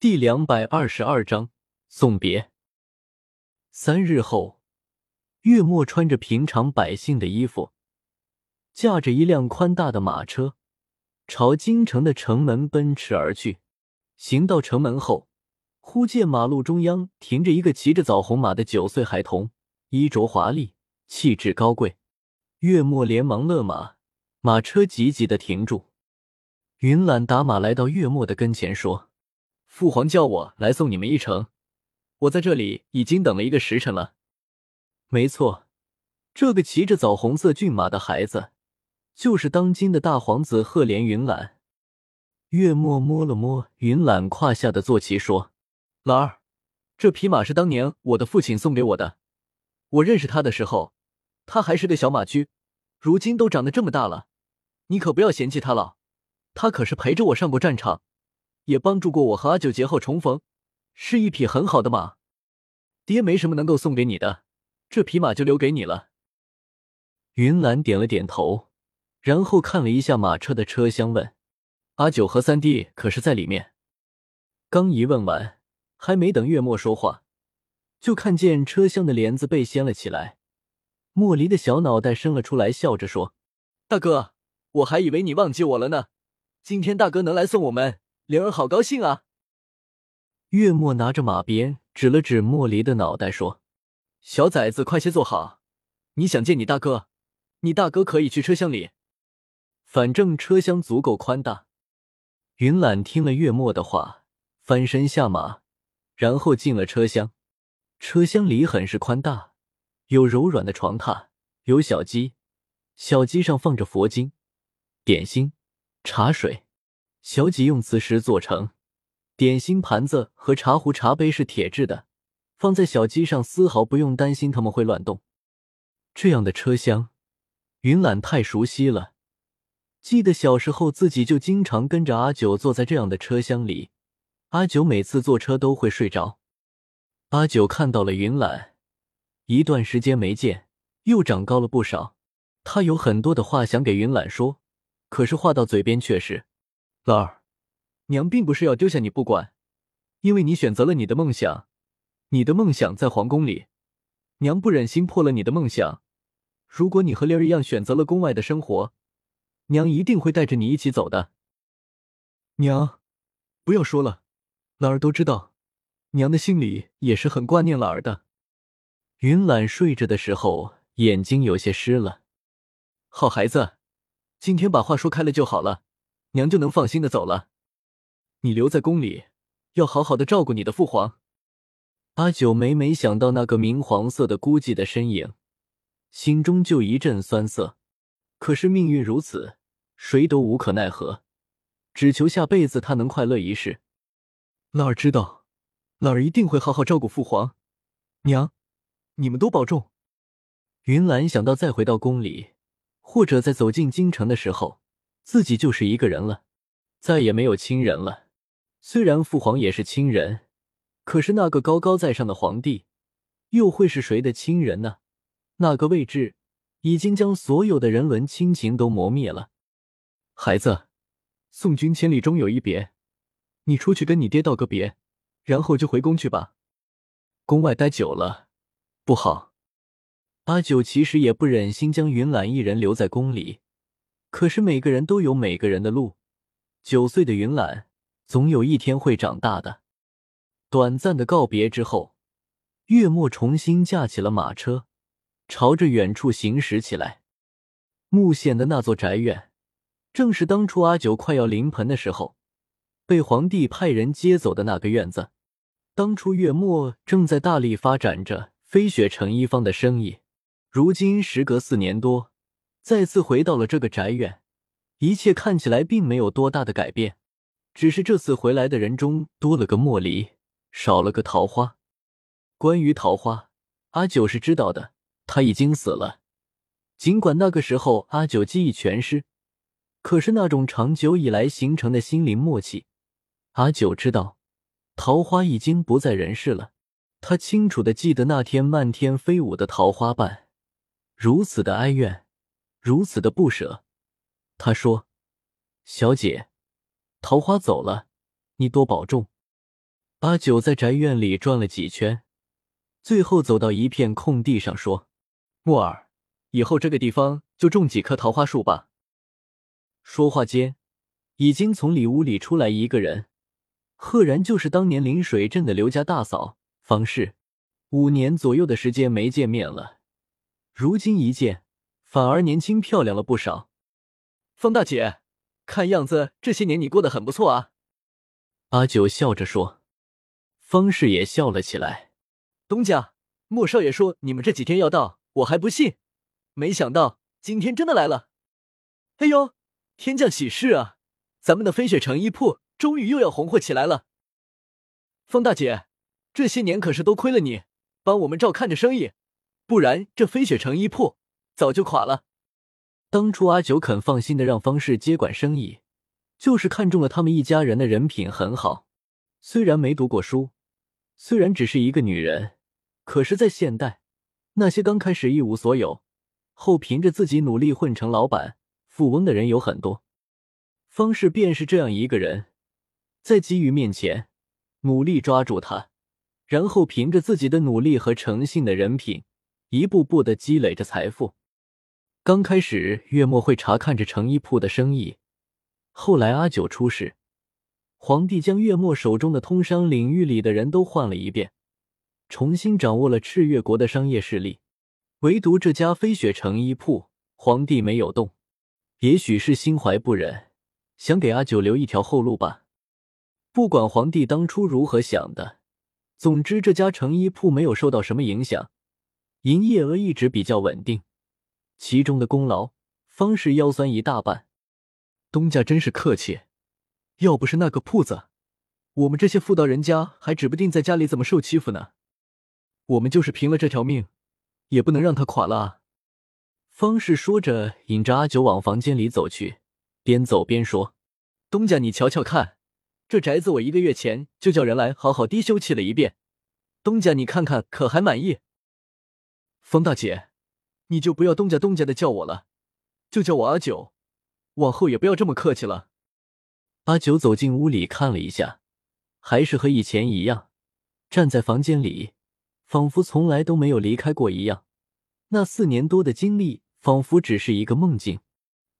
第两百二十二章送别。三日后，月末穿着平常百姓的衣服，驾着一辆宽大的马车，朝京城的城门奔驰而去。行到城门后，忽见马路中央停着一个骑着枣红马的九岁孩童，衣着华丽，气质高贵。月末连忙勒马，马车急急的停住。云懒打马来到月末的跟前，说。父皇叫我来送你们一程，我在这里已经等了一个时辰了。没错，这个骑着枣红色骏马的孩子，就是当今的大皇子赫连云懒。月末摸了摸云懒胯下的坐骑，说：“老二，这匹马是当年我的父亲送给我的。我认识他的时候，他还是个小马驹，如今都长得这么大了，你可不要嫌弃他了。他可是陪着我上过战场。”也帮助过我和阿九劫后重逢，是一匹很好的马。爹没什么能够送给你的，这匹马就留给你了。云兰点了点头，然后看了一下马车的车厢，问：“阿九和三弟可是在里面？”刚一问完，还没等月末说话，就看见车厢的帘子被掀了起来。莫离的小脑袋伸了出来，笑着说：“大哥，我还以为你忘记我了呢。今天大哥能来送我们。”灵儿好高兴啊！月末拿着马鞭指了指莫离的脑袋，说：“小崽子，快些坐好。你想见你大哥，你大哥可以去车厢里，反正车厢足够宽大。”云懒听了月末的话，翻身下马，然后进了车厢。车厢里很是宽大，有柔软的床榻，有小鸡，小鸡上放着佛经、点心、茶水。小几用磁石做成，点心盘子和茶壶、茶杯是铁制的，放在小鸡上，丝毫不用担心它们会乱动。这样的车厢，云懒太熟悉了。记得小时候自己就经常跟着阿九坐在这样的车厢里，阿九每次坐车都会睡着。阿九看到了云懒，一段时间没见，又长高了不少。他有很多的话想给云懒说，可是话到嘴边却是。老二，娘并不是要丢下你不管，因为你选择了你的梦想，你的梦想在皇宫里，娘不忍心破了你的梦想。如果你和灵儿一样选择了宫外的生活，娘一定会带着你一起走的。娘，不要说了，兰儿都知道，娘的心里也是很挂念兰儿的。云懒睡着的时候眼睛有些湿了。好孩子，今天把话说开了就好了。娘就能放心的走了，你留在宫里，要好好的照顾你的父皇。阿九每每想到那个明黄色的孤寂的身影，心中就一阵酸涩。可是命运如此，谁都无可奈何，只求下辈子他能快乐一世。老儿知道，老儿一定会好好照顾父皇。娘，你们都保重。云兰想到再回到宫里，或者在走进京城的时候。自己就是一个人了，再也没有亲人了。虽然父皇也是亲人，可是那个高高在上的皇帝，又会是谁的亲人呢？那个位置已经将所有的人伦亲情都磨灭了。孩子，送君千里，终有一别。你出去跟你爹道个别，然后就回宫去吧。宫外待久了不好。阿九其实也不忍心将云岚一人留在宫里。可是每个人都有每个人的路。九岁的云岚总有一天会长大的。短暂的告别之后，月末重新驾起了马车，朝着远处行驶起来。木县的那座宅院，正是当初阿九快要临盆的时候，被皇帝派人接走的那个院子。当初月末正在大力发展着飞雪成一方的生意，如今时隔四年多。再次回到了这个宅院，一切看起来并没有多大的改变，只是这次回来的人中多了个莫离，少了个桃花。关于桃花，阿九是知道的，他已经死了。尽管那个时候阿九记忆全失，可是那种长久以来形成的心灵默契，阿九知道桃花已经不在人世了。他清楚的记得那天漫天飞舞的桃花瓣，如此的哀怨。如此的不舍，他说：“小姐，桃花走了，你多保重。”阿九在宅院里转了几圈，最后走到一片空地上，说：“木耳，以后这个地方就种几棵桃花树吧。”说话间，已经从里屋里出来一个人，赫然就是当年临水镇的刘家大嫂方氏。五年左右的时间没见面了，如今一见，反而年轻漂亮了不少。方大姐，看样子这些年你过得很不错啊。阿九笑着说。方氏也笑了起来。东家，莫少爷说你们这几天要到，我还不信，没想到今天真的来了。哎呦，天降喜事啊！咱们的飞雪城衣铺终于又要红火起来了。方大姐，这些年可是多亏了你。帮我们照看着生意，不然这飞雪城衣铺早就垮了。当初阿九肯放心的让方氏接管生意，就是看中了他们一家人的人品很好。虽然没读过书，虽然只是一个女人，可是，在现代，那些刚开始一无所有，后凭着自己努力混成老板、富翁的人有很多。方氏便是这样一个人，在机遇面前，努力抓住它。然后凭着自己的努力和诚信的人品，一步步的积累着财富。刚开始，月末会查看着成衣铺的生意。后来阿九出事，皇帝将月末手中的通商领域里的人都换了一遍，重新掌握了赤月国的商业势力。唯独这家飞雪成衣铺，皇帝没有动。也许是心怀不忍，想给阿九留一条后路吧。不管皇帝当初如何想的。总之，这家成衣铺没有受到什么影响，营业额一直比较稳定，其中的功劳方氏腰酸一大半。东家真是客气，要不是那个铺子，我们这些妇道人家还指不定在家里怎么受欺负呢。我们就是拼了这条命，也不能让他垮了啊！方氏说着，引着阿九往房间里走去，边走边说：“东家，你瞧瞧看。”这宅子我一个月前就叫人来好好低修葺了一遍，东家你看看可还满意？方大姐，你就不要东家东家的叫我了，就叫我阿九，往后也不要这么客气了。阿九走进屋里看了一下，还是和以前一样，站在房间里，仿佛从来都没有离开过一样。那四年多的经历仿佛只是一个梦境，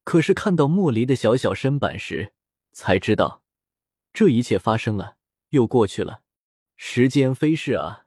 可是看到莫离的小小身板时，才知道。这一切发生了，又过去了，时间飞逝啊。